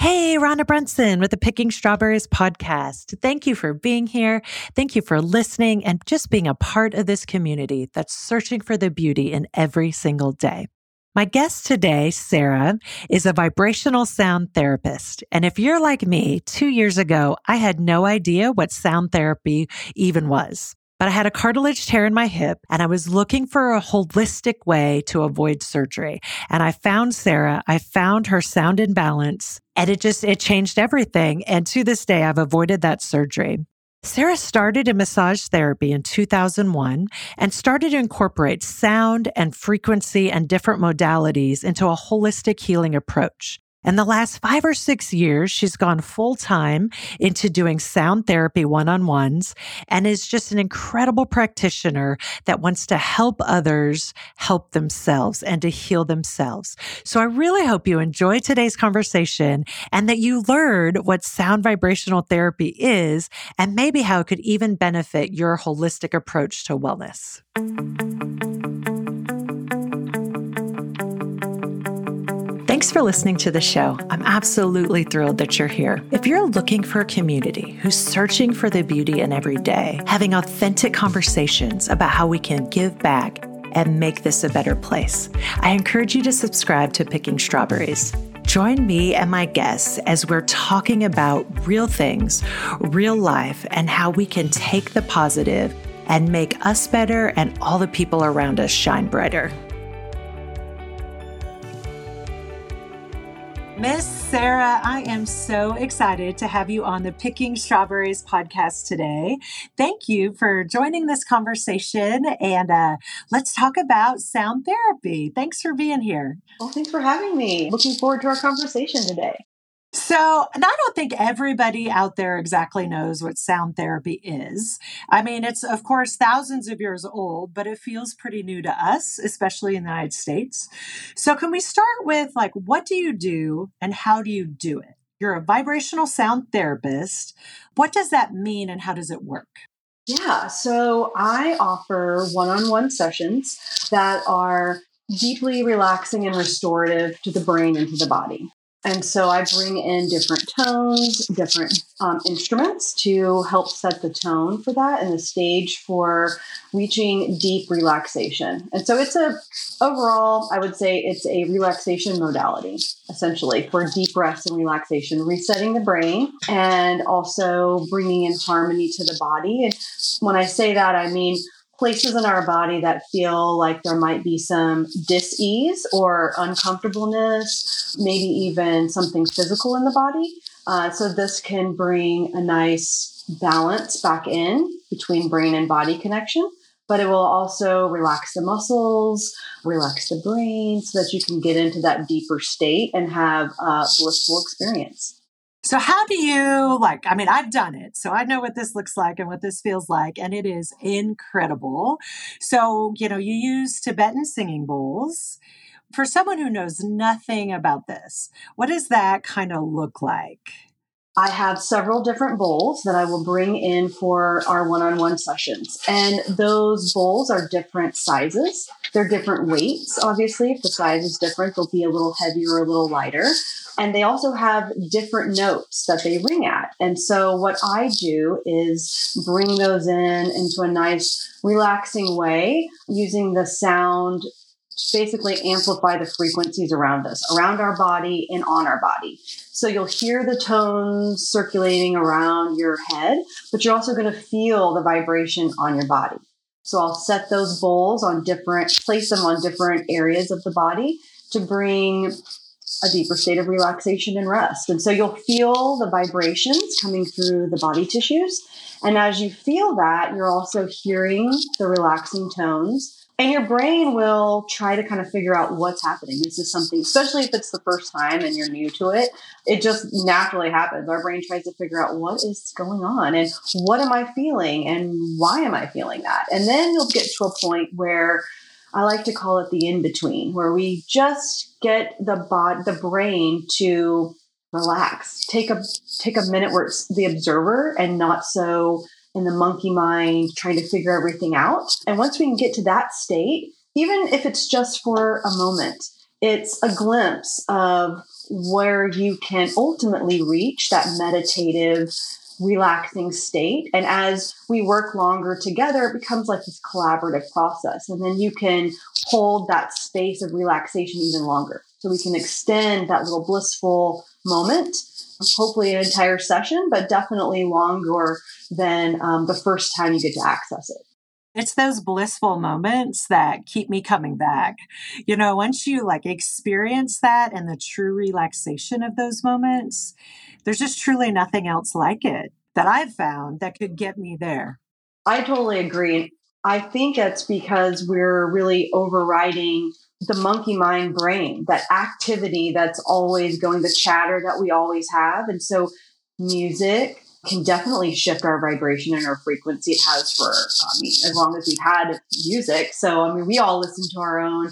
Hey, Rhonda Brunson with the Picking Strawberries podcast. Thank you for being here. Thank you for listening and just being a part of this community that's searching for the beauty in every single day. My guest today, Sarah, is a vibrational sound therapist. And if you're like me, two years ago, I had no idea what sound therapy even was but I had a cartilage tear in my hip and I was looking for a holistic way to avoid surgery. And I found Sarah, I found her Sound in Balance and it just, it changed everything. And to this day, I've avoided that surgery. Sarah started in massage therapy in 2001 and started to incorporate sound and frequency and different modalities into a holistic healing approach. In the last five or six years, she's gone full time into doing sound therapy one on ones and is just an incredible practitioner that wants to help others help themselves and to heal themselves. So I really hope you enjoy today's conversation and that you learn what sound vibrational therapy is and maybe how it could even benefit your holistic approach to wellness. Thanks for listening to the show. I'm absolutely thrilled that you're here. If you're looking for a community who's searching for the beauty in every day, having authentic conversations about how we can give back and make this a better place, I encourage you to subscribe to Picking Strawberries. Join me and my guests as we're talking about real things, real life, and how we can take the positive and make us better and all the people around us shine brighter. Miss Sarah, I am so excited to have you on the Picking Strawberries podcast today. Thank you for joining this conversation and uh, let's talk about sound therapy. Thanks for being here. Well, thanks for having me. Looking forward to our conversation today. So, and I don't think everybody out there exactly knows what sound therapy is. I mean, it's of course thousands of years old, but it feels pretty new to us, especially in the United States. So, can we start with like, what do you do and how do you do it? You're a vibrational sound therapist. What does that mean and how does it work? Yeah, so I offer one on one sessions that are deeply relaxing and restorative to the brain and to the body. And so I bring in different tones, different um, instruments to help set the tone for that and the stage for reaching deep relaxation. And so it's a overall, I would say it's a relaxation modality essentially for deep rest and relaxation, resetting the brain and also bringing in harmony to the body. And when I say that, I mean places in our body that feel like there might be some dis-ease or uncomfortableness, maybe even something physical in the body. Uh, so this can bring a nice balance back in between brain and body connection. But it will also relax the muscles, relax the brain, so that you can get into that deeper state and have a blissful experience. So, how do you like? I mean, I've done it, so I know what this looks like and what this feels like, and it is incredible. So, you know, you use Tibetan singing bowls. For someone who knows nothing about this, what does that kind of look like? I have several different bowls that I will bring in for our one on one sessions. And those bowls are different sizes. They're different weights, obviously. If the size is different, they'll be a little heavier, or a little lighter and they also have different notes that they ring at. And so what I do is bring those in into a nice relaxing way using the sound basically amplify the frequencies around us, around our body and on our body. So you'll hear the tones circulating around your head, but you're also going to feel the vibration on your body. So I'll set those bowls on different, place them on different areas of the body to bring a deeper state of relaxation and rest. And so you'll feel the vibrations coming through the body tissues. And as you feel that, you're also hearing the relaxing tones. And your brain will try to kind of figure out what's happening. This is something, especially if it's the first time and you're new to it, it just naturally happens. Our brain tries to figure out what is going on and what am I feeling and why am I feeling that? And then you'll get to a point where I like to call it the in between, where we just get the body, the brain to relax, take a take a minute where it's the observer and not so in the monkey mind trying to figure everything out. And once we can get to that state, even if it's just for a moment, it's a glimpse of where you can ultimately reach that meditative relaxing state. And as we work longer together, it becomes like this collaborative process. And then you can hold that space of relaxation even longer. So we can extend that little blissful moment, hopefully an entire session, but definitely longer than um, the first time you get to access it. It's those blissful moments that keep me coming back. You know, once you like experience that and the true relaxation of those moments, there's just truly nothing else like it that I've found that could get me there. I totally agree. I think it's because we're really overriding the monkey mind brain, that activity that's always going, the chatter that we always have. And so music, can definitely shift our vibration and our frequency. It has for, I mean, as long as we've had music. So, I mean, we all listen to our own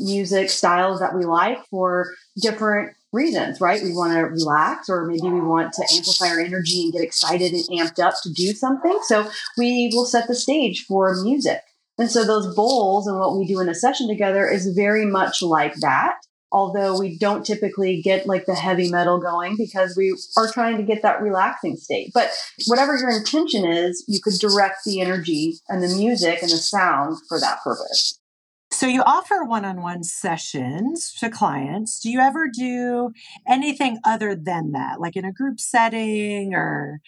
music styles that we like for different reasons, right? We want to relax, or maybe we want to amplify our energy and get excited and amped up to do something. So, we will set the stage for music. And so, those bowls and what we do in a session together is very much like that although we don't typically get like the heavy metal going because we are trying to get that relaxing state. But whatever your intention is, you could direct the energy and the music and the sound for that purpose. So you offer one-on-one sessions to clients. Do you ever do anything other than that, like in a group setting or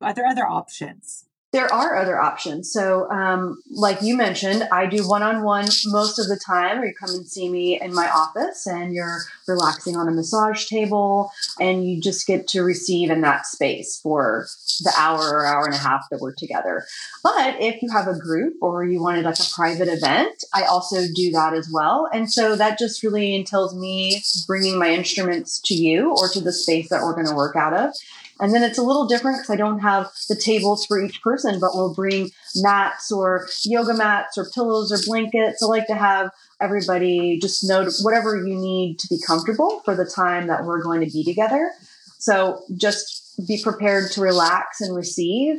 are there other options? There are other options. So, um, like you mentioned, I do one on one most of the time, or you come and see me in my office and you're relaxing on a massage table and you just get to receive in that space for the hour or hour and a half that we're together. But if you have a group or you wanted like a private event, I also do that as well. And so that just really entails me bringing my instruments to you or to the space that we're going to work out of and then it's a little different because I don't have the tables for each person, but we'll bring mats or yoga mats or pillows or blankets. I like to have everybody just know whatever you need to be comfortable for the time that we're going to be together. So just be prepared to relax and receive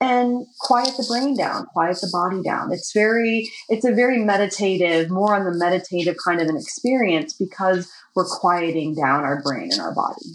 and quiet the brain down, quiet the body down. It's very, it's a very meditative, more on the meditative kind of an experience because we're quieting down our brain and our body.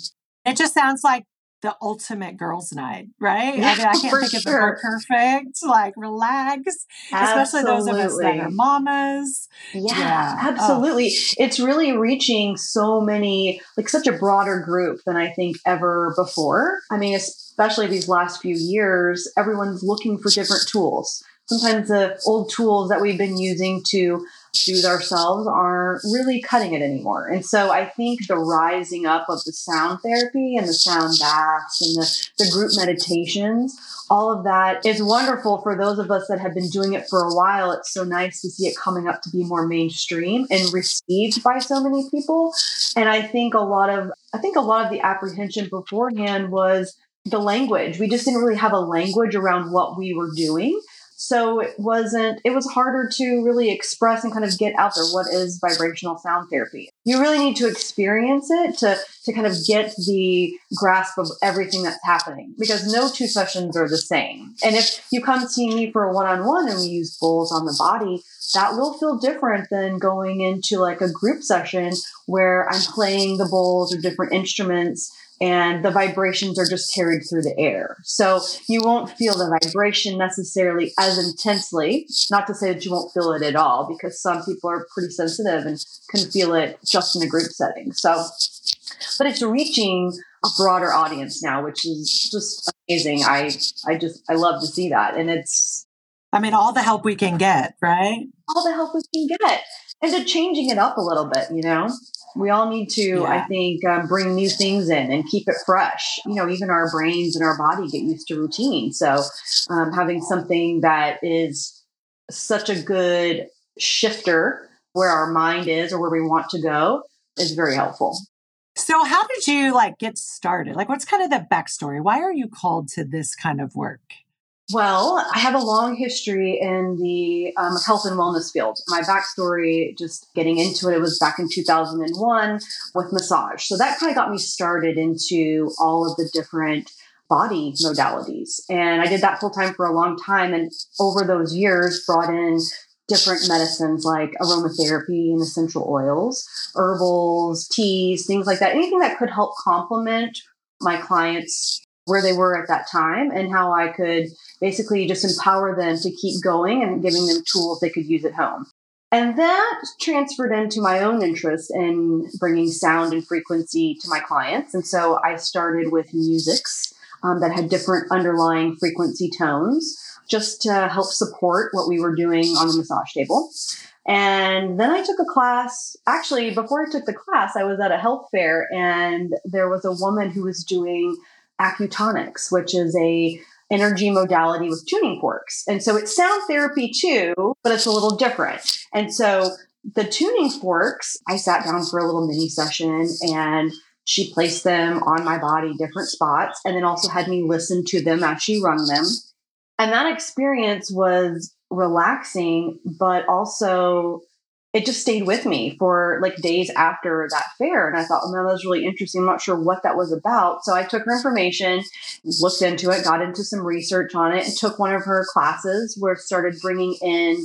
It just sounds like the ultimate girls' night, right? Yeah, I mean, I can't think of it more perfect. Like relax, Absolutely. especially those of us that are mamas. Yeah, yeah. Oh. absolutely. Oh. It's really reaching so many, like such a broader group than I think ever before. I mean, especially these last few years, everyone's looking for different tools. Sometimes the old tools that we've been using to soothe ourselves aren't really cutting it anymore. And so I think the rising up of the sound therapy and the sound baths and the, the group meditations, all of that is wonderful for those of us that have been doing it for a while. It's so nice to see it coming up to be more mainstream and received by so many people. And I think a lot of I think a lot of the apprehension beforehand was the language. We just didn't really have a language around what we were doing. So it wasn't, it was harder to really express and kind of get out there what is vibrational sound therapy. You really need to experience it to, to kind of get the grasp of everything that's happening because no two sessions are the same. And if you come see me for a one on one and we use bowls on the body, that will feel different than going into like a group session where I'm playing the bowls or different instruments and the vibrations are just carried through the air. So you won't feel the vibration necessarily as intensely. Not to say that you won't feel it at all, because some people are pretty sensitive and can feel it just in a group setting. So, but it's reaching a broader audience now, which is just amazing. I, I just, I love to see that. And it's, I mean, all the help we can get, right? All the help we can get. And to changing it up a little bit, you know? We all need to, yeah. I think, um, bring new things in and keep it fresh. You know, even our brains and our body get used to routine. So, um, having something that is such a good shifter where our mind is or where we want to go is very helpful. So, how did you like get started? Like, what's kind of the backstory? Why are you called to this kind of work? Well, I have a long history in the um, health and wellness field. My backstory, just getting into it, it was back in 2001 with massage. So that kind of got me started into all of the different body modalities. And I did that full time for a long time. And over those years, brought in different medicines like aromatherapy and essential oils, herbals, teas, things like that. Anything that could help complement my clients where they were at that time and how I could basically just empower them to keep going and giving them tools they could use at home. And that transferred into my own interest in bringing sound and frequency to my clients. And so I started with musics um, that had different underlying frequency tones just to help support what we were doing on the massage table. And then I took a class. Actually, before I took the class, I was at a health fair and there was a woman who was doing acutonics, which is a energy modality with tuning forks. And so it's sound therapy too, but it's a little different. And so the tuning forks, I sat down for a little mini session and she placed them on my body, different spots, and then also had me listen to them as she rung them. And that experience was relaxing, but also it just stayed with me for like days after that fair. And I thought, oh, man, that was really interesting. I'm not sure what that was about. So I took her information, looked into it, got into some research on it, and took one of her classes where it started bringing in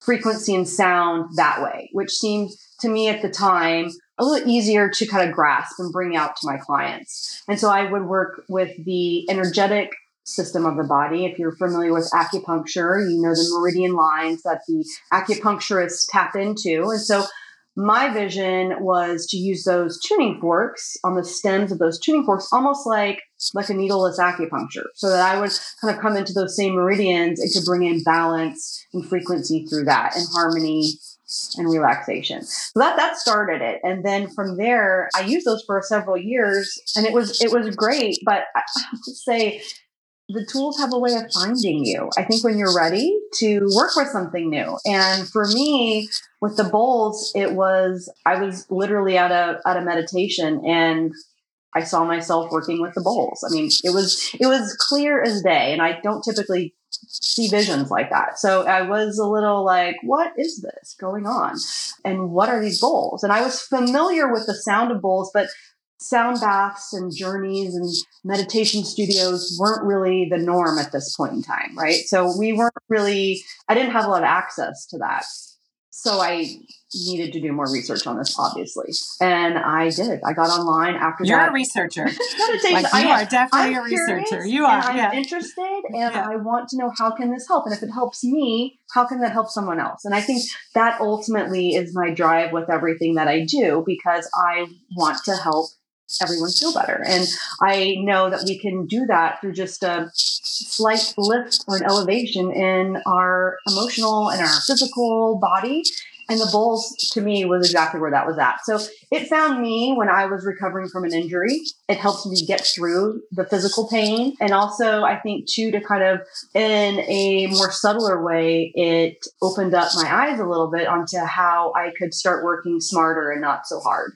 frequency and sound that way, which seemed to me at the time a little easier to kind of grasp and bring out to my clients. And so I would work with the energetic system of the body. If you're familiar with acupuncture, you know the meridian lines that the acupuncturists tap into. And so my vision was to use those tuning forks on the stems of those tuning forks, almost like like a needleless acupuncture, so that I would kind of come into those same meridians and could bring in balance and frequency through that and harmony and relaxation. So that that started it, and then from there, I used those for several years, and it was it was great. But I to say, the tools have a way of finding you. I think when you're ready to work with something new. And for me, with the bowls, it was I was literally at a at a meditation and I saw myself working with the bowls. I mean, it was it was clear as day, and I don't typically see visions like that. So I was a little like, what is this going on? And what are these bowls? And I was familiar with the sound of bowls, but sound baths and journeys and meditation studios weren't really the norm at this point in time, right? So we weren't really, I didn't have a lot of access to that. So I needed to do more research on this, obviously. And I did. I got online after You're that. a researcher. Meditation. like you I are definitely I'm a researcher. You are. I'm yeah. interested and Yeah. I want to know how can this help? And if it helps me, how can that help someone else? And I think that ultimately is my drive with everything that I do because I want to help everyone feel better. And I know that we can do that through just a slight lift or an elevation in our emotional and our physical body. And the bowls to me was exactly where that was at. So it found me when I was recovering from an injury. It helped me get through the physical pain. And also, I think, too, to kind of, in a more subtler way, it opened up my eyes a little bit onto how I could start working smarter and not so hard.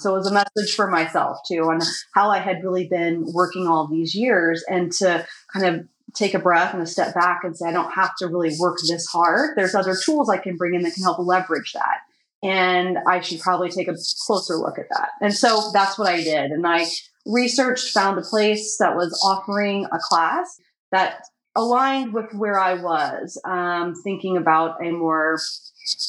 So it was a message for myself too on how I had really been working all these years and to kind of take a breath and a step back and say, I don't have to really work this hard. There's other tools I can bring in that can help leverage that. And I should probably take a closer look at that. And so that's what I did. And I researched, found a place that was offering a class that aligned with where I was, um, thinking about a more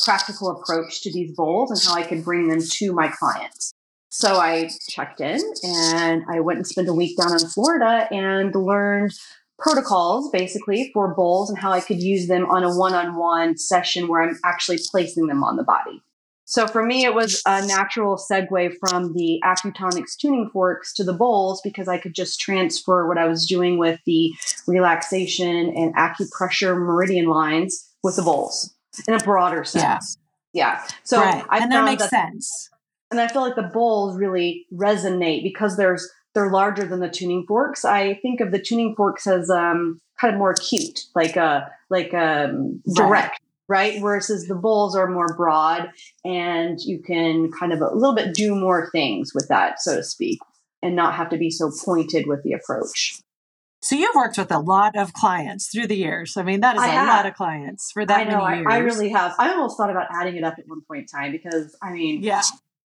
practical approach to these goals and how I could bring them to my clients. So I checked in and I went and spent a week down in Florida and learned protocols basically for bowls and how I could use them on a one on one session where I'm actually placing them on the body. So for me, it was a natural segue from the Acutonics tuning forks to the bowls because I could just transfer what I was doing with the relaxation and acupressure meridian lines with the bowls in a broader sense. Yeah. yeah. So right. I and that makes that sense. And I feel like the bowls really resonate because there's they're larger than the tuning forks. I think of the tuning forks as um, kind of more acute, like a like a direct, right. Versus the bowls are more broad, and you can kind of a little bit do more things with that, so to speak, and not have to be so pointed with the approach. So you've worked with a lot of clients through the years. I mean, that is I a have. lot of clients for that I know. many I. I really have. I almost thought about adding it up at one point in time because I mean, Yeah.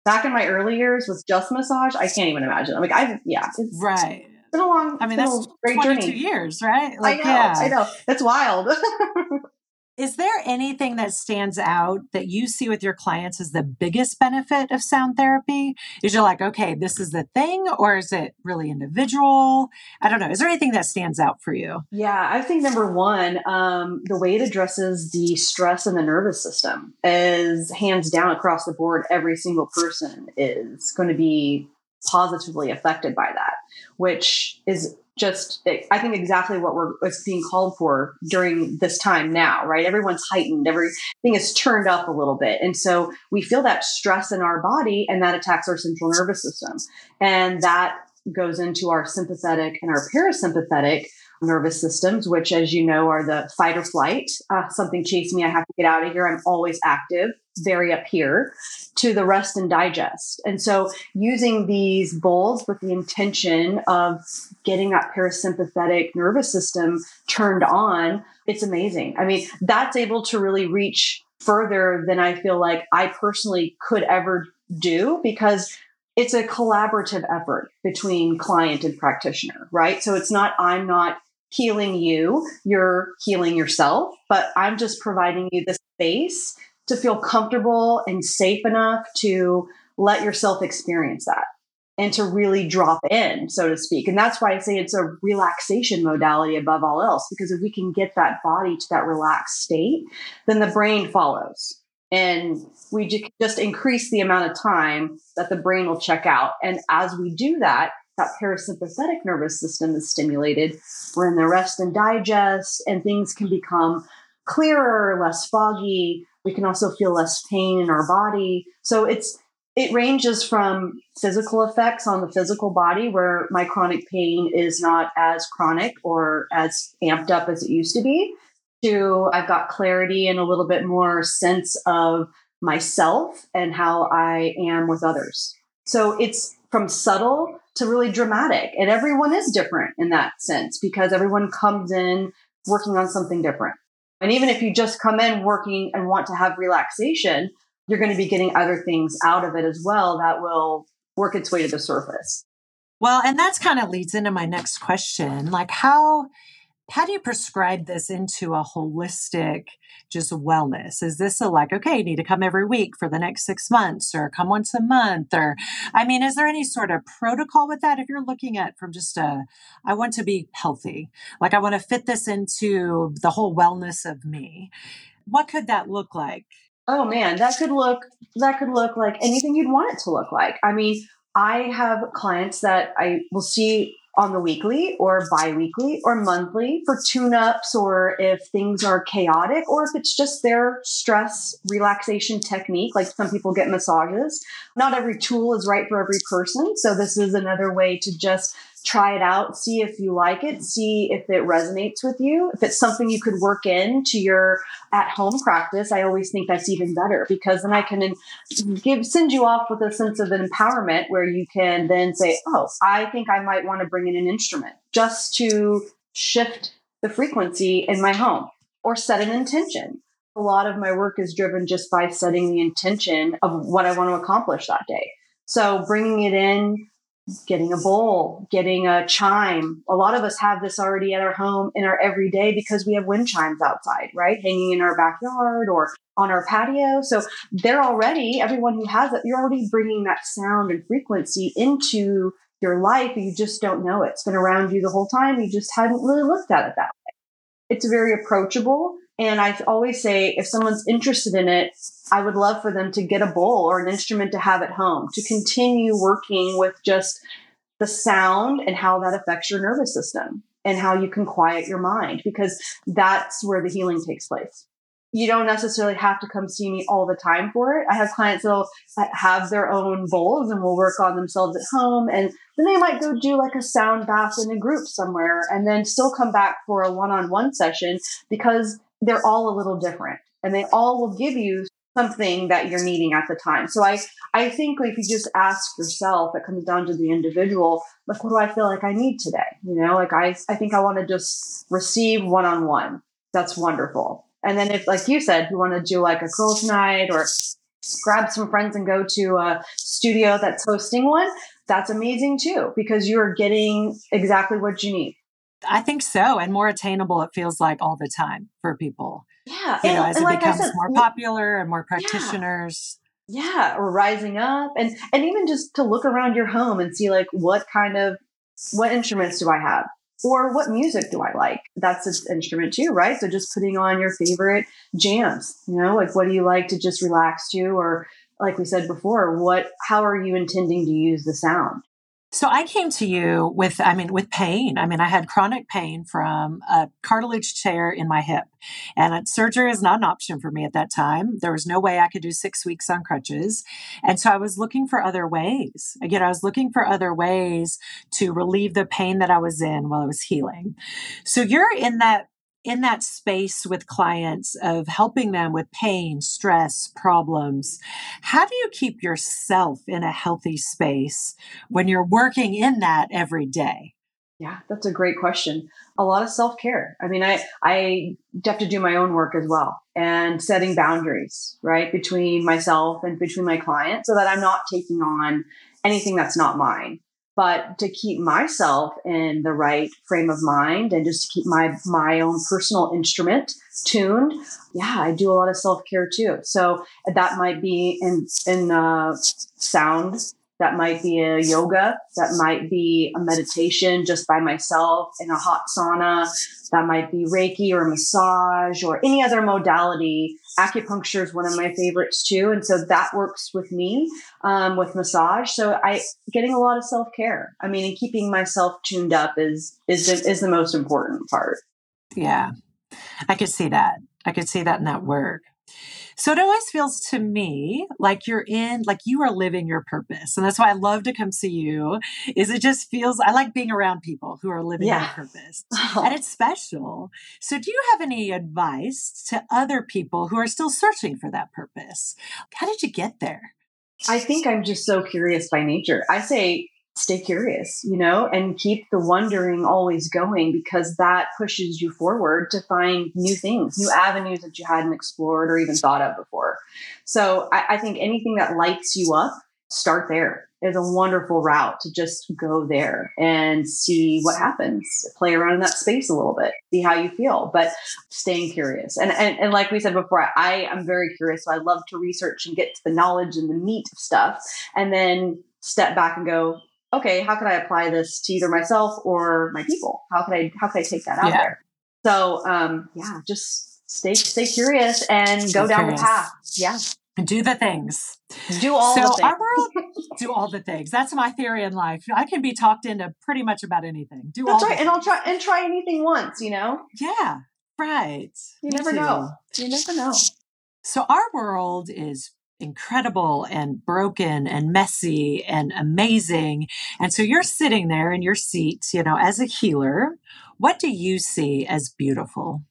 Back in my early years with just massage, I can't even imagine. I'm like, I yeah, it's Right. It's been a long. I mean, that's great 22 journey. years, right? I know. yeah. I know. That's wild. Is there anything that stands out that you see with your clients as the biggest benefit of sound therapy? Is you're like, okay, this is the thing, or is it really individual? I don't know. Is there anything that stands out for you? Yeah, I think number one, um, the way it addresses the stress in the nervous system is hands down across the board. Every single person is going to be positively affected by that, which is just I think exactly what we're what's being called for during this time now, right? Everyone's heightened, everything is turned up a little bit. And so we feel that stress in our body and that attacks our central nervous system. And that goes into our sympathetic and our parasympathetic nervous systems, which, as you know, are the fight or flight. Uh, something chasing me, I have to get out of here. I'm always active, very up here, to the rest and digest. And so, using these bowls with the intention of getting that parasympathetic nervous system turned on, it's amazing. I mean, that's able to really reach further than I feel like I personally could ever do because it's a collaborative effort between client and practitioner, right? So it's not, I'm not healing you, you're healing yourself, but I'm just providing you the space to feel comfortable and safe enough to let yourself experience that and to really drop in, so to speak. And that's why I say it's a relaxation modality above all else, because if we can get that body to that relaxed state, then the brain follows. And we just increase the amount of time that the brain will check out. And as we do that, that parasympathetic nervous system is stimulated. We're in the rest and digest, and things can become clearer, less foggy. We can also feel less pain in our body. So it's it ranges from physical effects on the physical body, where my chronic pain is not as chronic or as amped up as it used to be, to I've got clarity and a little bit more sense of myself and how I am with others. So it's from subtle to really dramatic. And everyone is different in that sense because everyone comes in working on something different. And even if you just come in working and want to have relaxation, you're going to be getting other things out of it as well that will work its way to the surface. Well, and that's kind of leads into my next question. Like how how do you prescribe this into a holistic just wellness? Is this a like, okay, you need to come every week for the next six months or come once a month? Or, I mean, is there any sort of protocol with that? If you're looking at from just a, I want to be healthy, like I want to fit this into the whole wellness of me, what could that look like? Oh man, that could look, that could look like anything you'd want it to look like. I mean, I have clients that I will see on the weekly or bi-weekly or monthly for tune-ups or if things are chaotic or if it's just their stress relaxation technique like some people get massages. Not every tool is right for every person so this is another way to just try it out, see if you like it, see if it resonates with you. If it's something you could work into your at home practice, I always think that's even better because then I can give send you off with a sense of empowerment where you can then say, "Oh, I think I might want to bring in an instrument just to shift the frequency in my home or set an intention." A lot of my work is driven just by setting the intention of what I want to accomplish that day. So bringing it in getting a bowl, getting a chime. A lot of us have this already at our home in our everyday because we have wind chimes outside, right? Hanging in our backyard or on our patio. So they're already, everyone who has it, you're already bringing that sound and frequency into your life. You just don't know it. It's been around you the whole time. You just hadn't really looked at it that way. It's very approachable. And I always say if someone's interested in it, I would love for them to get a bowl or an instrument to have at home to continue working with just the sound and how that affects your nervous system and how you can quiet your mind because that's where the healing takes place. You don't necessarily have to come see me all the time for it. I have clients that'll have their own bowls and will work on themselves at home. And then they might go do like a sound bath in a group somewhere and then still come back for a one on one session because they're all a little different and they all will give you something that you're needing at the time. So I, I think if you just ask yourself, it comes down to the individual, like, what do I feel like I need today? You know, like I, I think I want to just receive one on one. That's wonderful. And then if, like you said, you want to do like a girls night or grab some friends and go to a studio that's hosting one, that's amazing too, because you're getting exactly what you need. I think so. And more attainable, it feels like all the time for people. Yeah. You know, as it like becomes said, more popular and more practitioners. Yeah. yeah, or rising up and and even just to look around your home and see like what kind of what instruments do I have? Or what music do I like? That's an instrument too, right? So just putting on your favorite jams, you know, like what do you like to just relax to? Or like we said before, what how are you intending to use the sound? So I came to you with, I mean, with pain. I mean, I had chronic pain from a cartilage tear in my hip, and surgery is not an option for me at that time. There was no way I could do six weeks on crutches, and so I was looking for other ways. Again, I was looking for other ways to relieve the pain that I was in while I was healing. So you're in that in that space with clients of helping them with pain, stress, problems, how do you keep yourself in a healthy space when you're working in that every day? Yeah, that's a great question. A lot of self care. I mean, I I have to do my own work as well, and setting boundaries right between myself and between my client, so that I'm not taking on anything that's not mine but to keep myself in the right frame of mind and just to keep my my own personal instrument tuned yeah i do a lot of self-care too. So that might be in in uh, sound that might be a yoga that might be a meditation just by myself in a hot sauna that might be reiki or massage or any other modality acupuncture is one of my favorites too and so that works with me um, with massage. So i getting a lot of self-care i mean and keeping myself tuned up is is the, is the most important part. Yeah. I could see that. I could see that in that work so it always feels to me like you're in, like you are living your purpose. And that's why I love to come see you is it just feels, I like being around people who are living yeah. their purpose oh. and it's special. So do you have any advice to other people who are still searching for that purpose? How did you get there? I think I'm just so curious by nature. I say stay curious, you know, and keep the wondering always going because that pushes you forward to find new things, new avenues that you hadn't explored or even thought of before. So I, I think anything that lights you up, start there. Is a wonderful route to just go there and see what happens. Play around in that space a little bit see how you feel but staying curious. And and, and like we said before i am very curious so i love to research and get to the knowledge and the meat of stuff and then step back and go okay, how can I apply this to either myself or my people? How can I how can I take that out yeah. there? So um, yeah, just stay stay curious and go down curious. the path. Yeah. Do the things. Do all so the things. our world do all the things. That's my theory in life. I can be talked into pretty much about anything. Do That's all right. And I'll try and try anything once, you know? Yeah. Right. You Me never too. know. You never know. So our world is incredible and broken and messy and amazing. And so you're sitting there in your seat, you know, as a healer. What do you see as beautiful?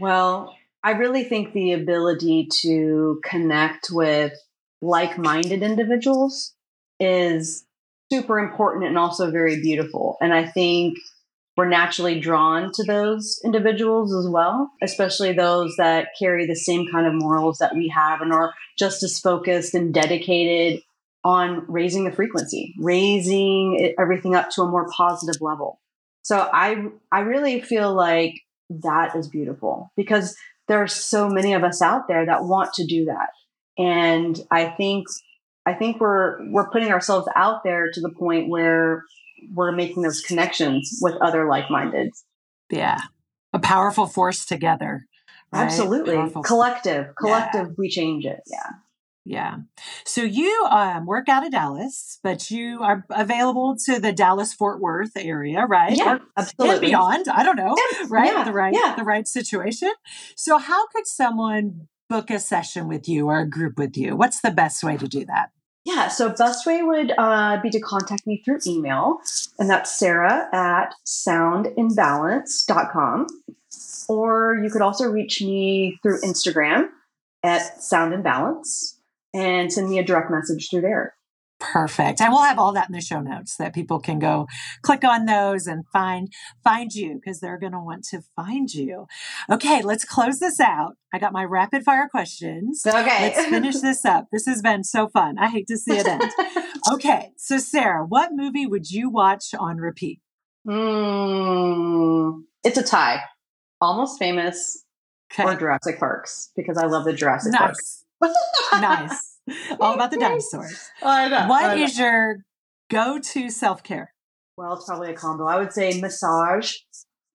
Well, I really think the ability to connect with like minded individuals is super important and also very beautiful. And I think we're naturally drawn to those individuals as well, especially those that carry the same kind of morals that we have and are just as focused and dedicated on raising the frequency, raising everything up to a more positive level. So I I really feel like that is beautiful because there are so many of us out there that want to do that. And I think I think we're we're putting ourselves out there to the point where we're making those connections with other like-minded. Yeah. A powerful force together. Right? Absolutely. Powerful. Collective. Collective yeah. we change it. Yeah. Yeah. So you um, work out of Dallas, but you are available to the Dallas Fort Worth area, right? Yeah, or, absolutely. And beyond. I don't know, yeah, right? Yeah, the right, yeah. the right situation. So how could someone book a session with you or a group with you? What's the best way to do that? Yeah, so best way would uh, be to contact me through email, and that's Sarah at soundinbalance.com. Or you could also reach me through Instagram at Sound and and send me a direct message through there. Perfect. And we'll have all that in the show notes that people can go click on those and find find you because they're going to want to find you. Okay, let's close this out. I got my rapid fire questions. Okay. Let's finish this up. This has been so fun. I hate to see it end. okay. So Sarah, what movie would you watch on repeat? Hmm. It's a tie. Almost famous okay. or Jurassic Parks because I love the Jurassic nice. Park. nice. All about the dinosaurs. I know. What I know. is your go to self care? Well, it's probably a combo. I would say massage,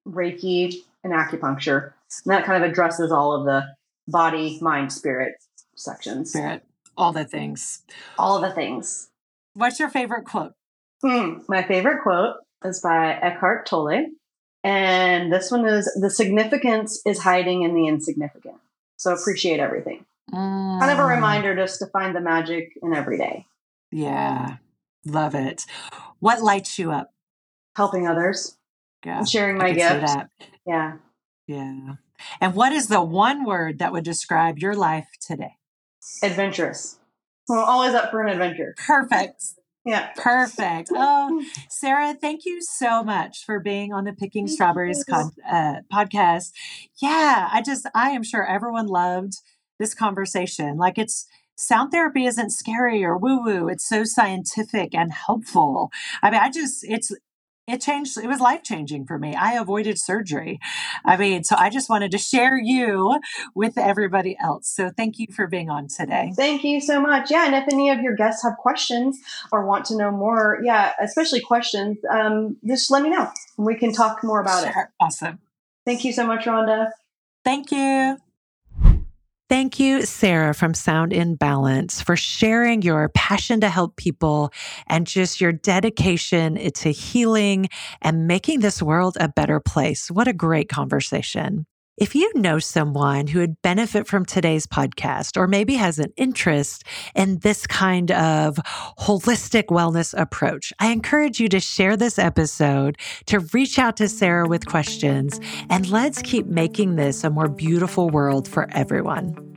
Reiki, and acupuncture. And that kind of addresses all of the body, mind, spirit sections. Spirit, all the things. All the things. What's your favorite quote? Hmm, my favorite quote is by Eckhart Tolle. And this one is The significance is hiding in the insignificant. So appreciate everything. Mm. Kind of a mm. reminder just to find the magic in every day. Yeah, love it. What lights you up? Helping others. Yeah, sharing my gifts. Yeah. Yeah. And what is the one word that would describe your life today? Adventurous. Well, always up for an adventure. Perfect. Yeah. Perfect. Oh, Sarah, thank you so much for being on the Picking Strawberries con- uh, podcast. Yeah, I just, I am sure everyone loved this conversation. Like it's, sound therapy isn't scary or woo woo. It's so scientific and helpful. I mean, I just, it's, it changed it was life changing for me. I avoided surgery. I mean so i just wanted to share you with everybody else. So thank you for being on today. Thank you so much. Yeah and if any of your guests have questions or want to know more yeah especially questions um, just let me know. And we can talk more about sure. it awesome. Thank you so much rhonda. Thank you Thank you, Sarah from Sound in Balance, for sharing your passion to help people and just your dedication to healing and making this world a better place. What a great conversation. If you know someone who would benefit from today's podcast, or maybe has an interest in this kind of holistic wellness approach, I encourage you to share this episode, to reach out to Sarah with questions, and let's keep making this a more beautiful world for everyone.